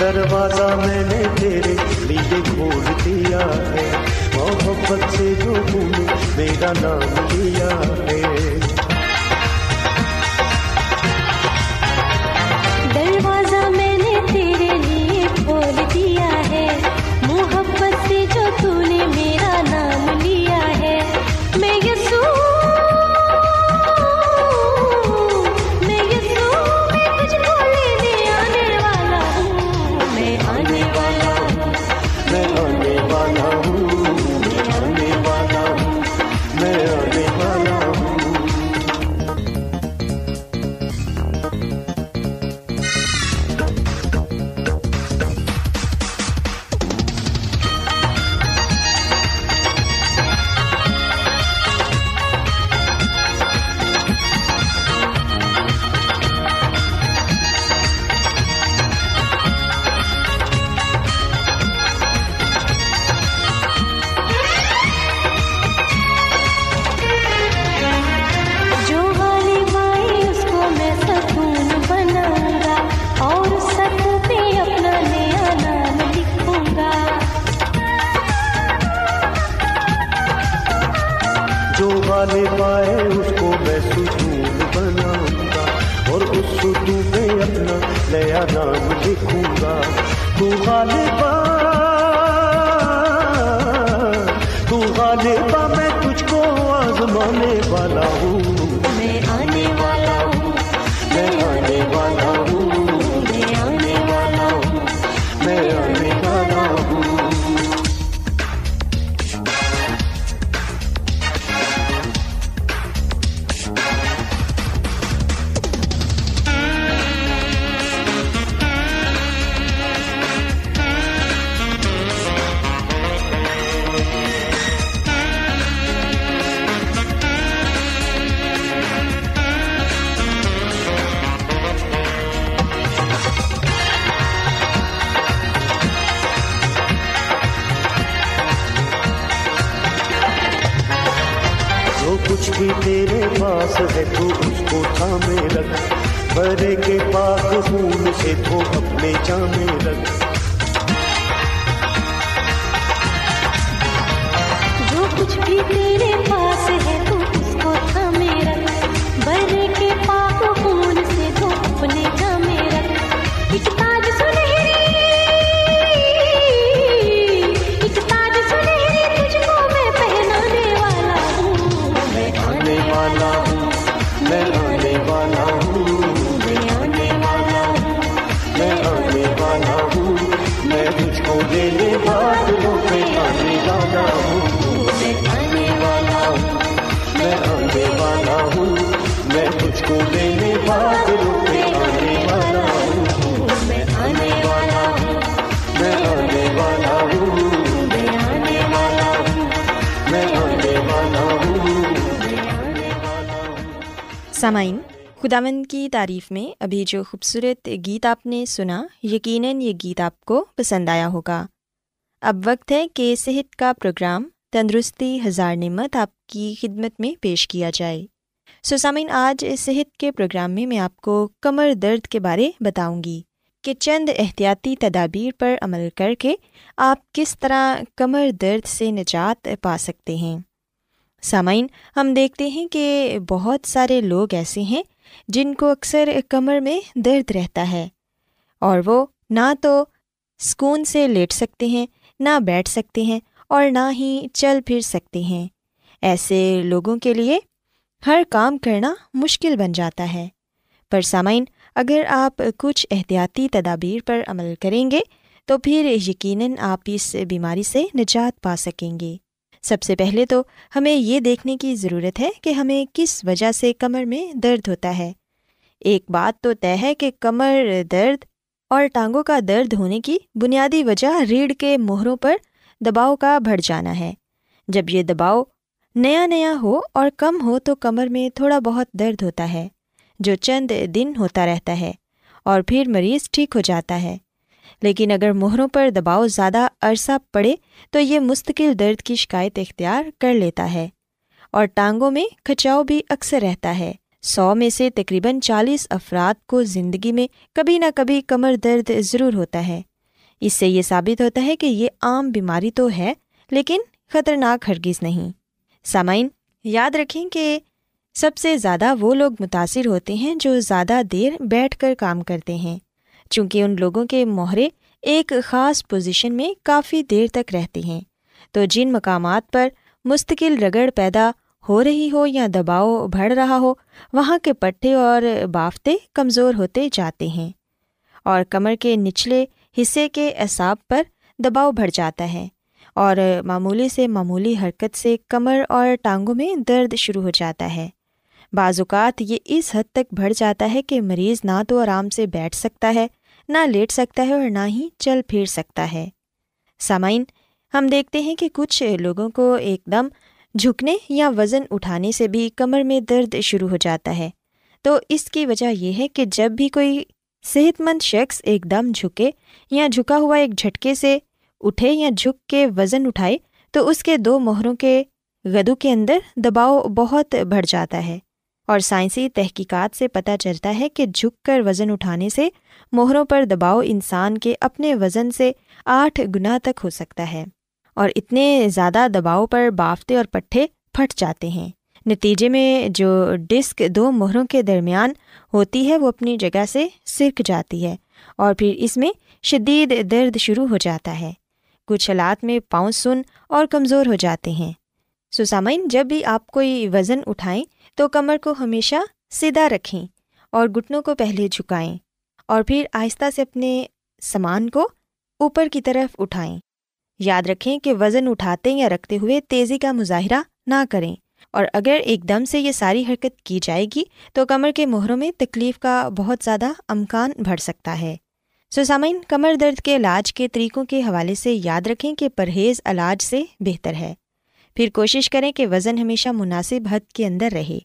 دروازہ میں نے تیرے لیے کھول دیا ہے۔ محبت سے جو تم میرا نام لیا ہے۔ دروازہ میں نے تیرے لیے کھول دیا خداوند کی تعریف میں ابھی جو خوبصورت گیت آپ نے سنا، یقیناً یہ گیت آپ کو پسند آیا ہوگا۔ اب وقت ہے کہ صحت کا پروگرام تندرستی ہزار نعمت آپ کی خدمت میں پیش کیا جائے۔ سو سامعین آج صحت کے پروگرام میں میں آپ کو کمر درد کے بارے بتاؤں گی کہ چند احتیاطی تدابیر پر عمل کر کے آپ کس طرح کمر درد سے نجات پا سکتے ہیں۔ سامعین، ہم دیکھتے ہیں کہ بہت سارے لوگ ایسے ہیں جن کو اکثر کمر میں درد رہتا ہے۔ اور وہ نہ تو سکون سے لیٹ سکتے ہیں، نہ بیٹھ سکتے ہیں اور نہ ہی چل پھر سکتے ہیں۔ ایسے لوگوں کے لیے ہر کام کرنا مشکل بن جاتا ہے۔ پر سامعین، اگر آپ کچھ احتیاطی تدابیر پر عمل کریں گے تو پھر یقیناً آپ اس بیماری سے نجات پا سکیں گے۔ سب سے پہلے تو ہمیں یہ دیکھنے کی ضرورت ہے کہ ہمیں کس وجہ سے کمر میں درد ہوتا ہے۔ ایک بات تو طے ہے کہ کمر درد اور ٹانگوں کا درد ہونے کی بنیادی وجہ ریڑھ کے مہروں پر دباؤ کا بڑھ جانا ہے۔ جب یہ دباؤ نیا نیا ہو اور کم ہو تو کمر میں تھوڑا بہت درد ہوتا ہے، جو چند دن ہوتا رہتا ہے اور پھر مریض ٹھیک ہو جاتا ہے۔ لیکن اگر مہروں پر دباؤ زیادہ عرصہ پڑے تو یہ مستقل درد کی شکایت اختیار کر لیتا ہے اور ٹانگوں میں کھچاؤ بھی اکثر رہتا ہے۔ سو میں سے تقریباً چالیس افراد کو زندگی میں کبھی نہ کبھی کمر درد ضرور ہوتا ہے۔ اس سے یہ ثابت ہوتا ہے کہ یہ عام بیماری تو ہے، لیکن خطرناک ہرگز نہیں۔ سامعین، یاد رکھیں کہ سب سے زیادہ وہ لوگ متاثر ہوتے ہیں جو زیادہ دیر بیٹھ کر کام کرتے ہیں۔ چونکہ ان لوگوں کے مہرے ایک خاص پوزیشن میں کافی دیر تک رہتے ہیں۔ تو جن مقامات پر مستقل رگڑ پیدا ہو رہی ہو یا دباؤ بڑھ رہا ہو، وہاں کے پٹھے اور بافتے کمزور ہوتے جاتے ہیں۔ اور کمر کے نچلے حصے کے اعصاب پر دباؤ بڑھ جاتا ہے۔ اور معمولی سے معمولی حرکت سے کمر اور ٹانگوں میں درد شروع ہو جاتا ہے۔ بعض اوقات یہ اس حد تک بڑھ جاتا ہے کہ مریض نہ تو آرام سے بیٹھ سکتا ہے، نہ لیٹ سکتا ہے اور نہ ہی چل پھر سکتا ہے۔ سامعین، ہم دیکھتے ہیں کہ کچھ لوگوں کو ایک دم جھکنے یا وزن اٹھانے سے بھی کمر میں درد شروع ہو جاتا ہے۔ تو اس کی وجہ یہ ہے کہ جب بھی کوئی صحت مند شخص ایک دم جھکے یا جھکا ہوا ایک جھٹکے سے اٹھے یا جھک کے وزن اٹھائے، تو اس کے دو مہروں کے گدو کے اندر دباؤ بہت بڑھ جاتا ہے۔ اور سائنسی تحقیقات سے پتہ چلتا ہے کہ جھک کر وزن اٹھانے سے مہروں پر دباؤ انسان کے اپنے وزن سے آٹھ گنا تک ہو سکتا ہے اور اتنے زیادہ دباؤ پر بافتے اور پٹھے پھٹ جاتے ہیں۔ نتیجے میں جو ڈسک دو مہروں کے درمیان ہوتی ہے وہ اپنی جگہ سے سرک جاتی ہے اور پھر اس میں شدید درد شروع ہو جاتا ہے۔ کچھ حالات میں پاؤں سن اور کمزور ہو جاتے ہیں۔ سسامین، جب بھی آپ کوئی وزن اٹھائیں تو کمر کو ہمیشہ سیدھا رکھیں اور گھٹنوں کو پہلے جھکائیں اور پھر آہستہ سے اپنے سامان کو اوپر کی طرف اٹھائیں۔ یاد رکھیں کہ وزن اٹھاتے یا رکھتے ہوئے تیزی کا مظاہرہ نہ کریں اور اگر ایک دم سے یہ ساری حرکت کی جائے گی تو کمر کے مہروں میں تکلیف کا بہت زیادہ امکان بڑھ سکتا ہے۔ سسامین کمر درد کے علاج کے طریقوں کے حوالے سے یاد رکھیں کہ پرہیز علاج سے بہتر ہے۔ پھر کوشش کریں کہ وزن ہمیشہ مناسب حد کے اندر رہے۔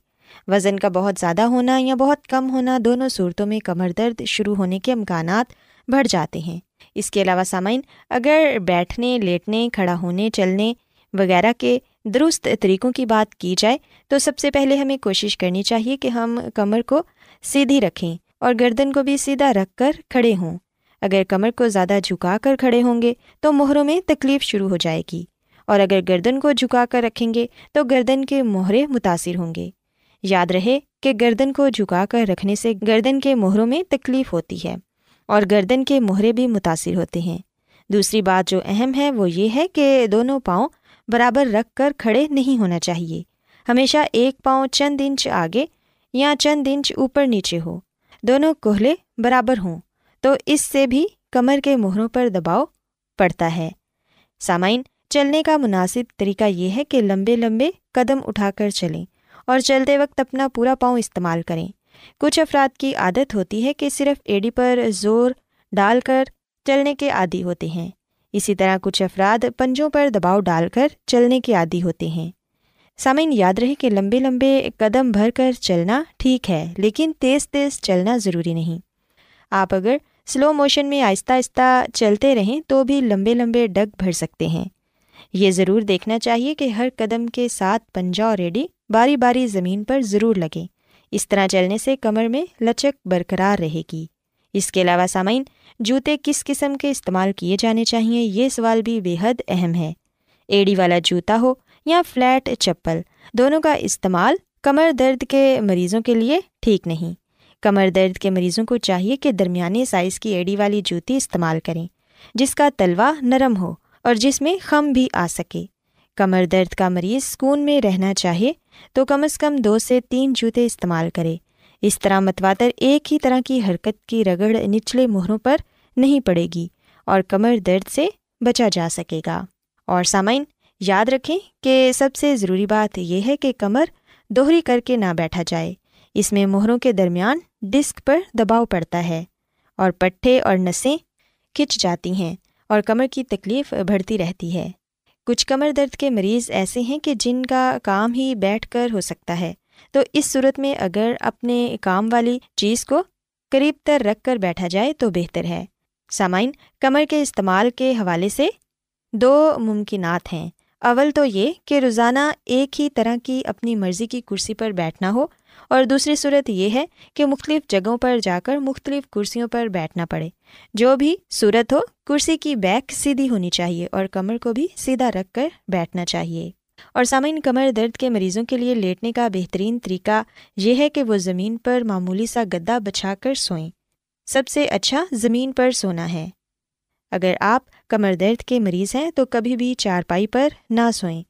وزن کا بہت زیادہ ہونا یا بہت کم ہونا دونوں صورتوں میں کمر درد شروع ہونے کے امکانات بڑھ جاتے ہیں۔ اس کے علاوہ سامعین، اگر بیٹھنے، لیٹنے، کھڑا ہونے، چلنے وغیرہ کے درست طریقوں کی بات کی جائے، تو سب سے پہلے ہمیں کوشش کرنی چاہیے کہ ہم کمر کو سیدھی رکھیں اور گردن کو بھی سیدھا رکھ کر کھڑے ہوں۔ اگر کمر کو زیادہ جھکا کر کھڑے ہوں گے، تو مہروں میں تکلیف شروع ہو جائے گی۔ اور اگر گردن کو جھکا کر رکھیں گے تو گردن کے مہرے متاثر ہوں گے۔ یاد رہے کہ گردن کو جھکا کر رکھنے سے گردن کے مہروں میں تکلیف ہوتی ہے اور گردن کے مہرے بھی متاثر ہوتے ہیں۔ دوسری بات جو اہم ہے وہ یہ ہے کہ دونوں پاؤں برابر رکھ کر کھڑے نہیں ہونا چاہیے۔ ہمیشہ ایک پاؤں چند انچ آگے یا چند انچ اوپر نیچے ہو۔ دونوں کوہلے برابر ہوں تو اس سے بھی کمر کے مہروں پر دباؤ پڑتا ہے۔ سامعین چلنے کا مناسب طریقہ یہ ہے کہ لمبے لمبے قدم اٹھا کر چلیں اور چلتے وقت اپنا پورا پاؤں استعمال کریں۔ کچھ افراد کی عادت ہوتی ہے کہ صرف ایڈی پر زور ڈال کر چلنے کے عادی ہوتے ہیں۔ اسی طرح کچھ افراد پنجوں پر دباؤ ڈال کر چلنے کے عادی ہوتے ہیں۔ سامعین، یاد رہے کہ لمبے لمبے قدم بھر کر چلنا ٹھیک ہے، لیکن تیز تیز چلنا ضروری نہیں۔ آپ اگر سلو موشن میں آہستہ آہستہ چلتے رہیں تو بھی لمبے لمبے ڈگ بھر سکتے ہیں۔ یہ ضرور دیکھنا چاہیے کہ ہر قدم کے ساتھ پنجا اور ریڈی باری باری زمین پر ضرور لگیں۔ اس طرح چلنے سے کمر میں لچک برقرار رہے گی۔ اس کے علاوہ سامعین، جوتے کس قسم کے استعمال کیے جانے چاہئیں یہ سوال بھی بے حد اہم ہے۔ ایڈی والا جوتا ہو یا فلیٹ چپل، دونوں کا استعمال کمر درد کے مریضوں کے لیے ٹھیک نہیں۔ کمر درد کے مریضوں کو چاہیے کہ درمیانے سائز کی ایڈی والی جوتی استعمال کریں، جس کا تلوا نرم ہو۔ اور جس میں خم بھی آ سکے۔ کمر درد کا مریض سکون میں رہنا چاہے تو کم از کم دو سے تین جوتے استعمال کرے۔ اس طرح متواتر ایک ہی طرح کی حرکت کی رگڑ نچلے مہروں پر نہیں پڑے گی اور کمر درد سے بچا جا سکے گا۔ اور سامعین، یاد رکھیں کہ سب سے ضروری بات یہ ہے کہ کمر دوہری کر کے نہ بیٹھا جائے۔ اس میں مہروں کے درمیان ڈسک پر دباؤ پڑتا ہے اور پٹھے اور نسیں کھنچ جاتی ہیں۔ اور کمر کی تکلیف بڑھتی رہتی ہے۔ کچھ کمر درد کے مریض ایسے ہیں کہ جن کا کام ہی بیٹھ کر ہو سکتا ہے۔ تو اس صورت میں اگر اپنے کام والی چیز کو قریب تر رکھ کر بیٹھا جائے تو بہتر ہے۔ سامعین، کمر کے استعمال کے حوالے سے دو ممکنات ہیں۔ اول تو یہ کہ روزانہ ایک ہی طرح کی اپنی مرضی کی کرسی پر بیٹھنا ہو اور دوسری صورت یہ ہے کہ مختلف جگہوں پر جا کر مختلف کرسیوں پر بیٹھنا پڑے۔ جو بھی صورت ہو، کرسی کی بیک سیدھی ہونی چاہیے اور کمر کو بھی سیدھا رکھ کر بیٹھنا چاہیے۔ اور سامعین، کمر درد کے مریضوں کے لیے لیٹنے کا بہترین طریقہ یہ ہے کہ وہ زمین پر معمولی سا گدا بچھا کر سوئیں۔ سب سے اچھا زمین پر سونا ہے۔ اگر آپ کمر درد کے مریض ہیں تو کبھی بھی چارپائی پر نہ سوئیں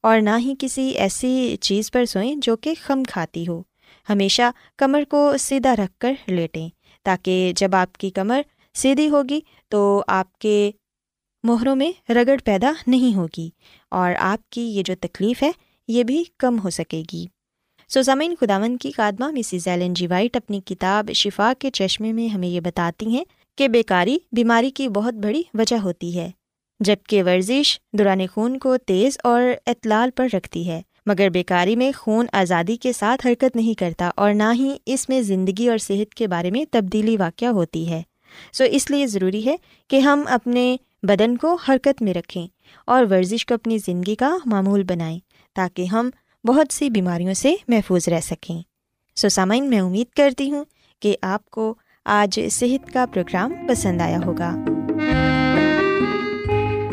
اور نہ ہی کسی ایسی چیز پر سوئیں جو کہ خم کھاتی ہو۔ ہمیشہ کمر کو سیدھا رکھ کر لیٹیں۔ تاکہ جب آپ کی کمر سیدھی ہوگی تو آپ کے مہروں میں رگڑ پیدا نہیں ہوگی اور آپ کی یہ جو تکلیف ہے یہ بھی کم ہو سکے گی۔ سو زمین خداون کی قادمہ مسز ایلن جی وائٹ اپنی کتاب شفا کے چشمے میں ہمیں یہ بتاتی ہیں کہ بیکاری بیماری کی بہت بڑی وجہ ہوتی ہے جبکہ ورزش دوران خون کو تیز اور اطلال پر رکھتی ہے۔ مگر بیکاری میں خون آزادی کے ساتھ حرکت نہیں کرتا اور نہ ہی اس میں زندگی اور صحت کے بارے میں تبدیلی واقع ہوتی ہے۔ سو اس لیے ضروری ہے کہ ہم اپنے بدن کو حرکت میں رکھیں اور ورزش کو اپنی زندگی کا معمول بنائیں تاکہ ہم بہت سی بیماریوں سے محفوظ رہ سکیں۔ سو سامعین، میں امید کرتی ہوں کہ آپ کو آج صحت کا پروگرام پسند آیا ہوگا۔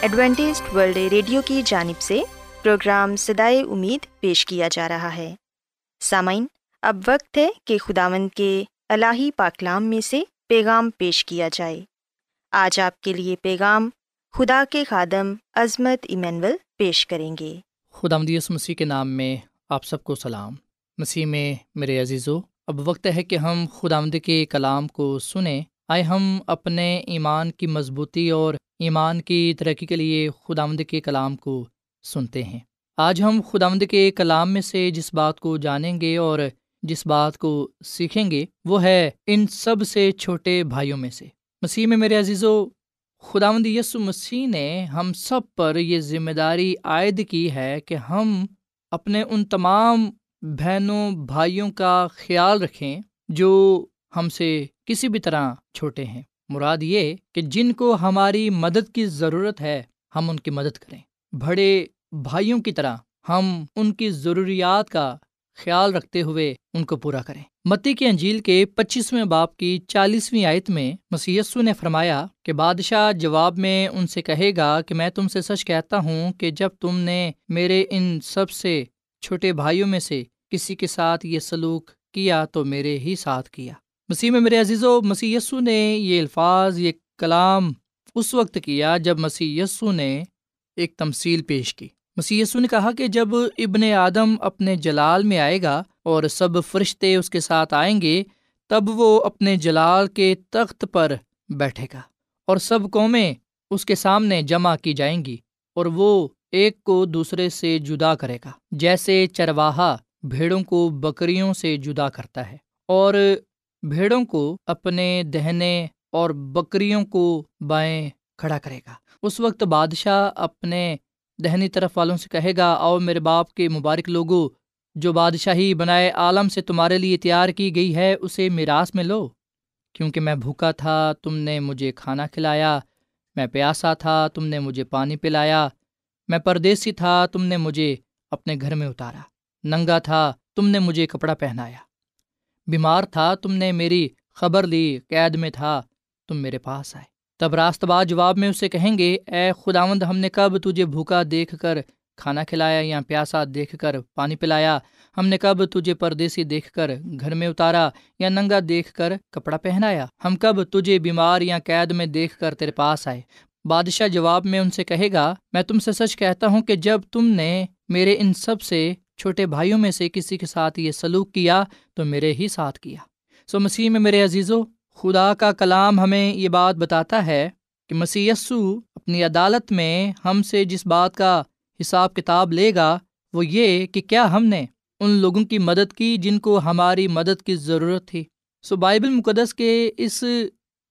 Adventist world radio کی جانب سے پروگرام سدائے امید پیش کیا جا رہا ہے۔ سامعین، اب وقت ہے کہ خداوند کے الہی پاکلام میں سے پیغام پیش کیا جائے۔ آج آپ کے لیے پیغام خدا کے خادم عظمت ایمینول پیش کریں گے۔ خدا مدیس مسیح کے نام میں آپ سب کو سلام۔ مسیح میں میرے عزیزو، اب وقت ہے کہ ہم خدا مد کے کلام کو سنیں۔ آئے ہم اپنے ایمان کی مضبوطی اور ایمان کی ترقی کے لیے خدا مد کے کلام کو سنتے ہیں۔ آج ہم خدا مد کے کلام میں سے جس بات کو جانیں گے اور جس بات کو سیکھیں گے، وہ ہے ان سب سے چھوٹے بھائیوں میں سے۔ مسیح میں میرے عزیز و خدا مند یسو مسیح نے ہم سب پر یہ ذمہ داری عائد کی ہے کہ ہم اپنے ان تمام بہنوں، بھائیوں کا خیال رکھیں جو ہم سے کسی بھی طرح چھوٹے ہیں۔ مراد یہ کہ جن کو ہماری مدد کی ضرورت ہے، ہم ان کی مدد کریں۔ بڑے بھائیوں کی طرح ہم ان کی ضروریات کا خیال رکھتے ہوئے ان کو پورا کریں۔ متی کی انجیل کے پچیسویں باپ کی چالیسویں آیت میں مسیسو نے فرمایا کہ بادشاہ جواب میں ان سے کہے گا کہ میں تم سے سچ کہتا ہوں کہ جب تم نے میرے ان سب سے چھوٹے بھائیوں میں سے کسی کے ساتھ یہ سلوک کیا تو میرے ہی ساتھ کیا۔ مسیح میں میرے عزیز و مسی نے یہ الفاظ، یہ کلام اس وقت کیا جب مسی نے ایک تمصیل پیش کی۔ مسی نے کہا کہ جب ابن آدم اپنے جلال میں آئے گا اور سب فرشتے اس کے ساتھ آئیں گے، تب وہ اپنے جلال کے تخت پر بیٹھے گا اور سب قومیں اس کے سامنے جمع کی جائیں گی اور وہ ایک کو دوسرے سے جدا کرے گا، جیسے چرواہا بھیڑوں کو بکریوں سے جدا کرتا ہے۔ اور بھیڑوں کو اپنے دہنے اور بکریوں کو بائیں کھڑا کرے گا۔ اس وقت بادشاہ اپنے دہنی طرف والوں سے کہے گا او میرے باپ کے مبارک لوگوں جو بادشاہی بنائے عالم سے تمہارے لیے تیار کی گئی ہے، اسے میراث میں لو۔ کیونکہ میں بھوکا تھا، تم نے مجھے کھانا کھلایا، میں پیاسا تھا، تم نے مجھے پانی پلایا، میں پردیسی تھا، تم نے مجھے اپنے گھر میں اتارا۔ ننگا تھا، تم نے مجھے کپڑا پہنایا۔ بیمار تھا، تم نے میری خبر لی، قید میں تھا، تم میرے پاس آئے۔ تب راست بات جواب میں اسے کہیں گے، اے خداوند، ہم نے کب تجھے بھوکا دیکھ کر کھانا کھلایا یا پیاسا دیکھ کر پانی پلایا؟ ہم نے کب تجھے پردیسی دیکھ کر گھر میں اتارا یا ننگا دیکھ کر کپڑا پہنایا؟ ہم کب تجھے بیمار یا قید میں دیکھ کر تیرے پاس آئے؟ بادشاہ جواب میں ان سے کہے گا، میں تم سے سچ کہتا ہوں کہ جب تم نے میرے ان سب سے چھوٹے بھائیوں میں سے کسی کے ساتھ یہ سلوک کیا تو میرے ہی ساتھ کیا۔ سو مسیح میں میرے عزیزو، خدا کا کلام ہمیں یہ بات بتاتا ہے کہ مسی اپنی عدالت میں ہم سے جس بات کا حساب کتاب لے گا، وہ یہ کہ کیا ہم نے ان لوگوں کی مدد کی جن کو ہماری مدد کی ضرورت تھی۔ سو بائبل مقدس کے اس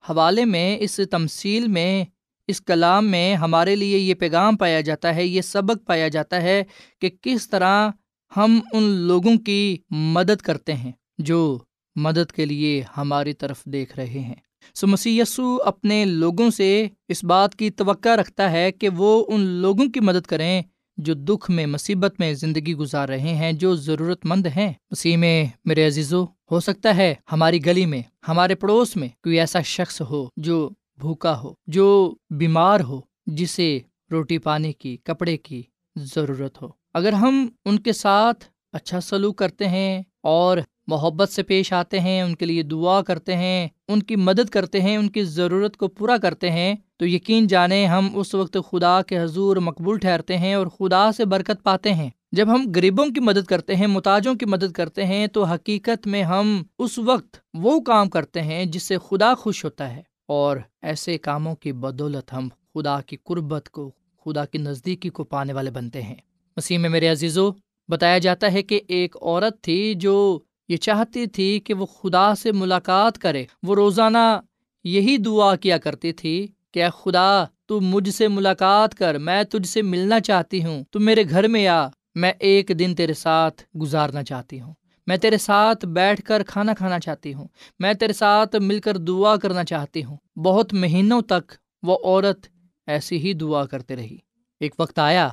حوالے میں، اس تمصیل میں، اس کلام میں ہمارے لیے یہ پیغام پایا جاتا ہے، یہ سبق پایا جاتا ہے کہ کس طرح ہم ان لوگوں کی مدد کرتے ہیں جو مدد کے لیے ہماری طرف دیکھ رہے ہیں۔ سو مسی اپنے لوگوں سے اس بات کی توقع رکھتا ہے کہ وہ ان لوگوں کی مدد کریں جو دکھ میں، مصیبت میں زندگی گزار رہے ہیں، جو ضرورت مند ہیں۔ مسیح میں میرے عزیزو، ہو سکتا ہے ہماری گلی میں، ہمارے پڑوس میں کوئی ایسا شخص ہو جو بھوکا ہو، جو بیمار ہو، جسے روٹی پانی کی، کپڑے کی ضرورت ہو۔ اگر ہم ان کے ساتھ اچھا سلوک کرتے ہیں اور محبت سے پیش آتے ہیں، ان کے لیے دعا کرتے ہیں، ان کی مدد کرتے ہیں، ان کی ضرورت کو پورا کرتے ہیں، تو یقین جانیں ہم اس وقت خدا کے حضور مقبول ٹھہرتے ہیں اور خدا سے برکت پاتے ہیں۔ جب ہم غریبوں کی مدد کرتے ہیں متاجوں کی مدد کرتے ہیں، تو حقیقت میں ہم اس وقت وہ کام کرتے ہیں جس سے خدا خوش ہوتا ہے۔ اور ایسے کاموں کی بدولت ہم خدا کی قربت کو خدا کی نزدیکی کو پانے والے بنتے ہیں۔ مسیح میں میرے عزیزو، بتایا جاتا ہے کہ ایک عورت تھی جو یہ چاہتی تھی کہ وہ خدا سے ملاقات کرے۔ وہ روزانہ یہی دعا کیا کرتی تھی کہ اے خدا، تو مجھ سے ملاقات کر، میں تجھ سے ملنا چاہتی ہوں۔ تو میرے گھر میں آ، میں ایک دن تیرے ساتھ گزارنا چاہتی ہوں۔ میں تیرے ساتھ بیٹھ کر کھانا کھانا چاہتی ہوں۔ میں تیرے ساتھ مل کر دعا کرنا چاہتی ہوں۔ بہت مہینوں تک وہ عورت ایسی ہی دعا کرتے رہی۔ ایک وقت آیا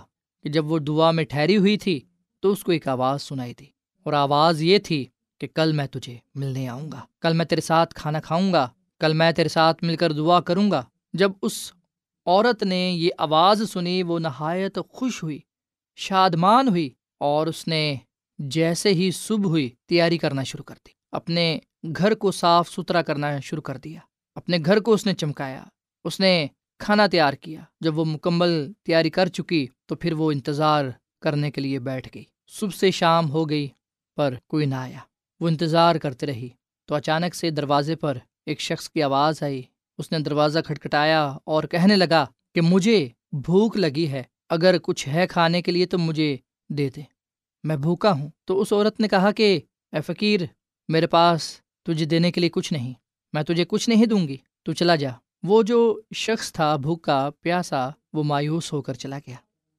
کہ جب وہ دعا میں ٹھہری ہوئی تھی تو اس کو ایک آواز سنائی تھی اور آواز یہ تھی کہ کل میں تجھے ملنے آؤں گا، کل میں تیرے ساتھ کھانا کھاؤں گا، کل میں تیرے ساتھ مل کر دعا کروں گا۔ جب اس عورت نے یہ آواز سنی وہ نہایت خوش ہوئی، شادمان ہوئی اور اس نے جیسے ہی صبح ہوئی تیاری کرنا شروع کر دی۔ اپنے گھر کو صاف ستھرا کرنا شروع کر دیا، اپنے گھر کو اس نے چمکایا، اس نے کھانا تیار کیا۔ جب وہ مکمل تیاری کر چکی تو پھر وہ انتظار کرنے کے لیے بیٹھ گئی۔ صبح سے شام ہو گئی پر کوئی نہ آیا۔ وہ انتظار کرتے رہی۔ تو اچانک سے دروازے پر ایک شخص کی آواز آئی۔ اس نے دروازہ کھٹکھٹایا اور کہنے لگا کہ مجھے بھوک لگی ہے۔ اگر کچھ ہے کھانے کے لیے تو مجھے دے دے۔ میں بھوکا ہوں۔ تو اس عورت نے کہا کہ، اے فقیر، میرے پاس تجھے دینے کے لیے کچھ نہیں۔ میں تجھے کچھ نہیں دوں گی۔ تو چلا جا۔ وہ جو شخص تھا، بھوکا، پیاسا، وہ مایوس ہو کر چلا گیا۔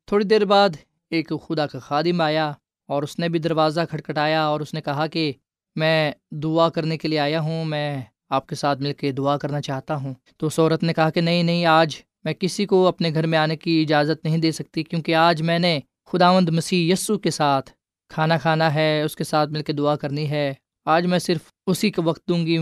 تھوڑی دیر بعد ایک خدا کا خادم آیا اور اس نے بھی دروازہ کھٹکھٹایا اور اس نے کہا کہ میں دعا کرنے کے لیے آیا ہوں، میں آپ کے ساتھ مل کے دعا کرنا چاہتا ہوں۔ تو اس عورت نے کہا کہ نہیں نہیں، آج میں کسی کو اپنے گھر میں آنے کی اجازت نہیں دے سکتی کیونکہ آج میں نے خداوند مسیح یسو کے ساتھ کھانا کھانا ہے، اس کے ساتھ مل کے دعا کرنی ہے۔ آج میں صرف اسی کا وقت دوں گی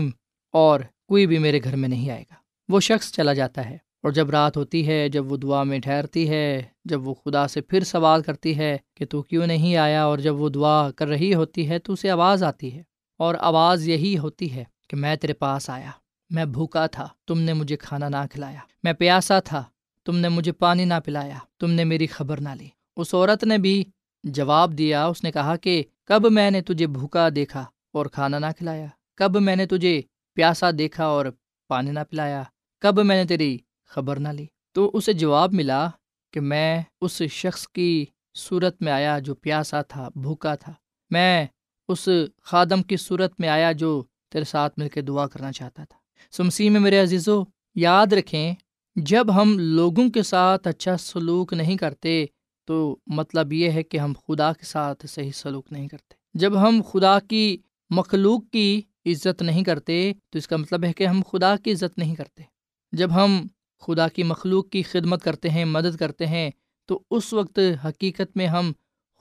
اور کوئی بھی میرے گھر میں نہیں آئے گا۔ وہ شخص چلا جاتا ہے اور جب رات ہوتی ہے، جب وہ دعا میں ٹھہرتی ہے، جب وہ خدا سے پھر سوال کرتی ہے کہ تو کیوں نہیں آیا اور جب وہ دعا کر رہی ہوتی ہے تو اسے آواز آتی ہے اور آواز یہی ہوتی ہے کہ میں تیرے پاس آیا، میں بھوکا تھا، تم نے مجھے کھانا نہ کھلایا، میں پیاسا تھا، تم نے مجھے پانی نہ پلایا، تم نے میری خبر نہ لی۔ اس عورت نے بھی جواب دیا، اس نے کہا کہ کب میں نے تجھے بھوکا دیکھا اور کھانا نہ کھلایا، کب میں نے تجھے پیاسا دیکھا اور پانی نہ پلایا کب میں نے تیری خبر نہ لی؟ تو اسے جواب ملا کہ میں اس شخص کی صورت میں آیا جو پیاسا تھا، بھوکا تھا۔ میں اس خادم کی صورت میں آیا جو تیرے ساتھ مل کے دعا کرنا چاہتا تھا۔ سمسی میں میرے عزیزو، یاد رکھیں، جب ہم لوگوں کے ساتھ اچھا سلوک نہیں کرتے، تو مطلب یہ ہے کہ ہم خدا کے ساتھ صحیح سلوک نہیں کرتے۔ جب ہم خدا کی مخلوق کی عزت نہیں کرتے، تو اس کا مطلب ہے کہ ہم خدا کی عزت نہیں کرتے۔ جب ہم خدا کی مخلوق کی خدمت کرتے ہیں، مدد کرتے ہیں، تو اس وقت حقیقت میں ہم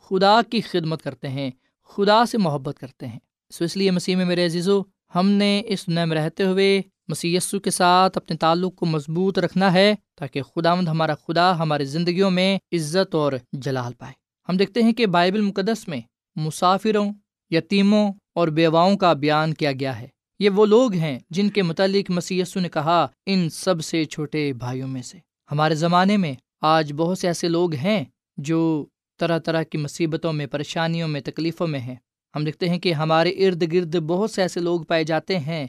خدا کی خدمت کرتے ہیں، خدا سے محبت کرتے ہیں۔ سو اس لیے مسیح میں میرے عزیزو، ہم نے اس نئے میں رہتے ہوئے مسی کے ساتھ اپنے تعلق کو مضبوط رکھنا ہے تاکہ خدا مند ہمارا خدا ہماری زندگیوں میں عزت اور جلال پائے۔ ہم دیکھتے ہیں کہ بائبل مقدس میں مسافروں، یتیموں اور بیواؤں کا بیان کیا گیا ہے۔ یہ وہ لوگ ہیں جن کے متعلق مسی نے کہا، ان سب سے چھوٹے بھائیوں میں سے۔ ہمارے زمانے میں آج بہت سے ایسے لوگ ہیں جو طرح طرح کی مصیبتوں میں، پریشانیوں میں، تکلیفوں میں ہیں۔ ہم دیکھتے ہیں کہ ہمارے ارد گرد بہت سے ایسے لوگ پائے جاتے ہیں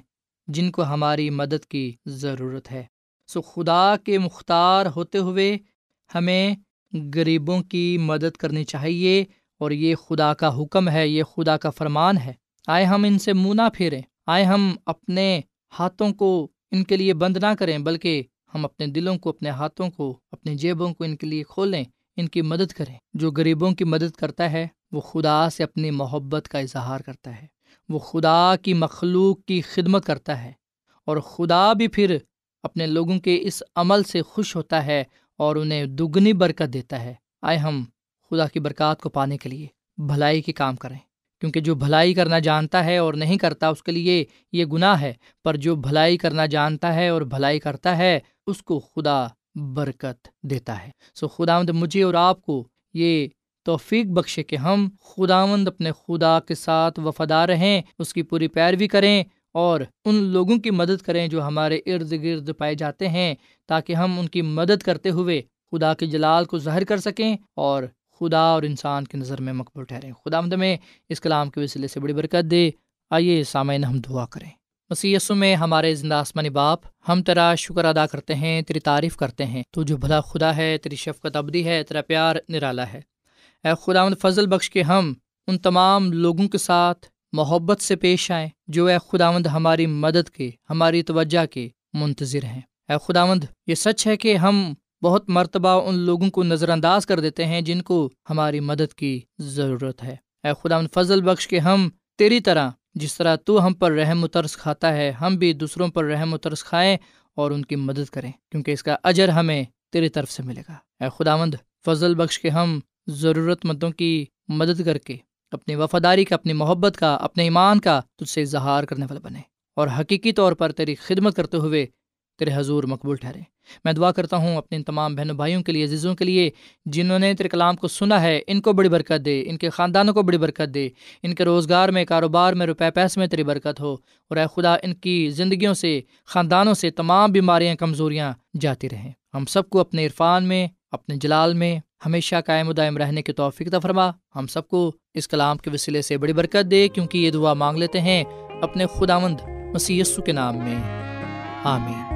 جن کو ہماری مدد کی ضرورت ہے۔ سو خدا کے مختار ہوتے ہوئے ہمیں غریبوں کی مدد کرنی چاہیے اور یہ خدا کا حکم ہے، یہ خدا کا فرمان ہے۔ آئے ہم ان سے منہ نہ پھیریں۔ آئے ہم اپنے ہاتھوں کو ان کے لیے بند نہ کریں، بلکہ ہم اپنے دلوں کو، اپنے ہاتھوں کو اپنے جیبوں کو ان کے لیے کھولیں، ان کی مدد کریں۔ جو غریبوں کی مدد کرتا ہے، وہ خدا سے اپنی محبت کا اظہار کرتا ہے۔ وہ خدا کی مخلوق کی خدمت کرتا ہے۔ اور خدا بھی پھر اپنے لوگوں کے اس عمل سے خوش ہوتا ہے اور انہیں دگنی برکت دیتا ہے۔ آئے ہم خدا کی برکات کو پانے کے لیے، بھلائی کے کام کریں۔ کیونکہ جو بھلائی کرنا جانتا ہے اور نہیں کرتا، اس کے لیے یہ گناہ ہے۔ پر جو بھلائی کرنا جانتا ہے اور بھلائی کرتا ہے، اس کو خدا برکت دیتا ہے۔ سو خدا مند مجھے اور آپ کو یہ توفیق بخشے کہ ہم خداوند اپنے خدا کے ساتھ وفادار رہیں، اس کی پوری پیروی کریں اور ان لوگوں کی مدد کریں جو ہمارے ارد گرد پائے جاتے ہیں، تاکہ ہم ان کی مدد کرتے ہوئے خدا کے جلال کو ظاہر کر سکیں اور خدا اور انسان کی نظر میں مقبول ٹھہریں۔ خدا مد میں اس کلام کے وسیلے سے بڑی برکت دے۔ آئیے سامعین ہم دعا کریں۔ مسیسوں میں ہمارے زندہ آسمانی باپ، ہم تیرا شکر ادا کرتے ہیں، تیری تعریف کرتے ہیں۔ تو جو بھلا خدا ہے، تیری شفقت ابدی ہے، تیرا پیار نرالا ہے۔ اے خدا فضل بخش کے ہم ان تمام لوگوں کے ساتھ محبت سے پیش آئیں، جو اے خداوند ہماری مدد کے، ہماری توجہ کے منتظر ہیں۔ اے خداوند یہ سچ ہے کہ ہم بہت مرتبہ ان لوگوں کو نظر انداز کر دیتے ہیں جن کو ہماری مدد کی ضرورت ہے۔ اے خدا، ان فضل بخش کے ہم تیری طرح، جس طرح تو ہم پر رحم و ترس کھاتا ہے، ہم بھی دوسروں پر رحم و ترس کھائیں اور ان کی مدد کریں، کیونکہ اس کا اجر ہمیں تیری طرف سے ملے گا۔ اے خدا مند فضل بخش کے ہم ضرورت مندوں کی مدد کر کے، اپنی وفاداری کا، اپنی محبت کا، اپنے ایمان کا تجھ سے اظہار کرنے والا بنے۔ اور حقیقی طور پر تیری خدمت کرتے ہوئے تیرے حضور مقبول ٹھہرے۔ میں دعا کرتا ہوں اپنے ان تمام بہنوں بھائیوں کے لیے، عزیزوں کے لیے، جنہوں نے تیرے کلام کو سنا ہے، ان کو بڑی برکت دے، ان کے خاندانوں کو بڑی برکت دے، ان کے روزگار میں، کاروبار میں، روپے پیسے میں تیری برکت ہو۔ اور اے خدا، ان کی زندگیوں سے، خاندانوں سے تمام بیماریاں، کمزوریاں جاتی رہیں۔ ہم سب کو اپنے عرفان میں، اپنے جلال میں ہمیشہ قائم دائم رہنے کی توفیق فرما۔ ہم سب کو اس کلام کے وسیلے سے بڑی برکت دے، کیونکہ یہ دعا مانگ لیتے ہیں اپنے خدا مند مسی کے نام میں۔ آمین۔